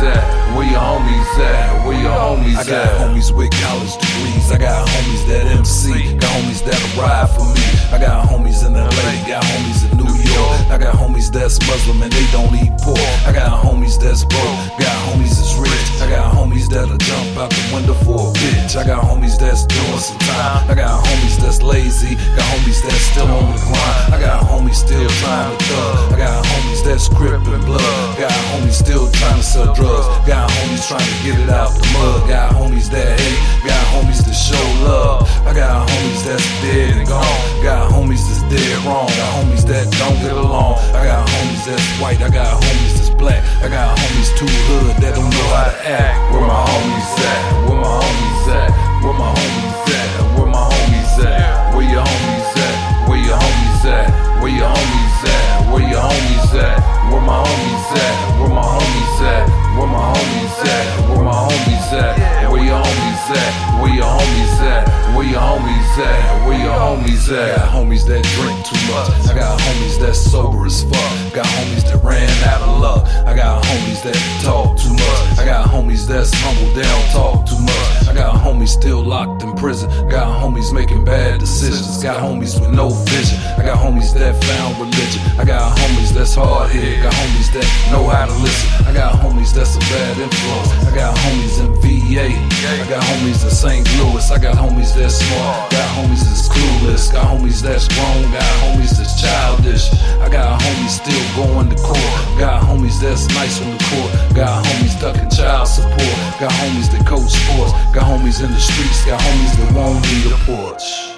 at? Where your homies at? Where your homies at? I got homies with college degrees. I got homies that MC. Got homies that ride for me. I got homies in LA. Got homies in New York. I got homies that's Muslim and they don't eat pork. I got homies that's broke. Got homies that's rich. I got homies that'll jump out the window for a bitch. I got homies that's doing some time. I got homies that's lazy. Got homies that's still on the grind. I got homies still trying to thug. I got homies that's crippin' blood. Got homies still trying to sell drugs. Got homies trying to get it out the mud. Got homies that hate. Got homies that show love. I got homies that's dead and gone. Got homies that's dead wrong. Got homies that don't get along. I got homies that's white. I got homies that's black. I got homies too hood that don't know how to act. At? Got homies that drink too much. I got homies that sober as fuck. Got homies that ran out of luck. I got homies that talk too much. I got homies that's humble, they don't talk too much. I got homies still locked in prison. Got homies making bad decisions. Got homies with no vision. I got homies that found religion. I got homies that's hard hit. Got homies that know how to listen. I got homies that's a bad influence. I got homies in VA. I got homies in St. Louis. I got homies that's smart. Got homies that's clueless. Got homies that's grown. Got homies that's childish. I got homies still going to court. Got homies that's nice on the court. Got homies ducking child support. Got homies that coach sports. Got homies in the streets. Got homies that won't need a porch.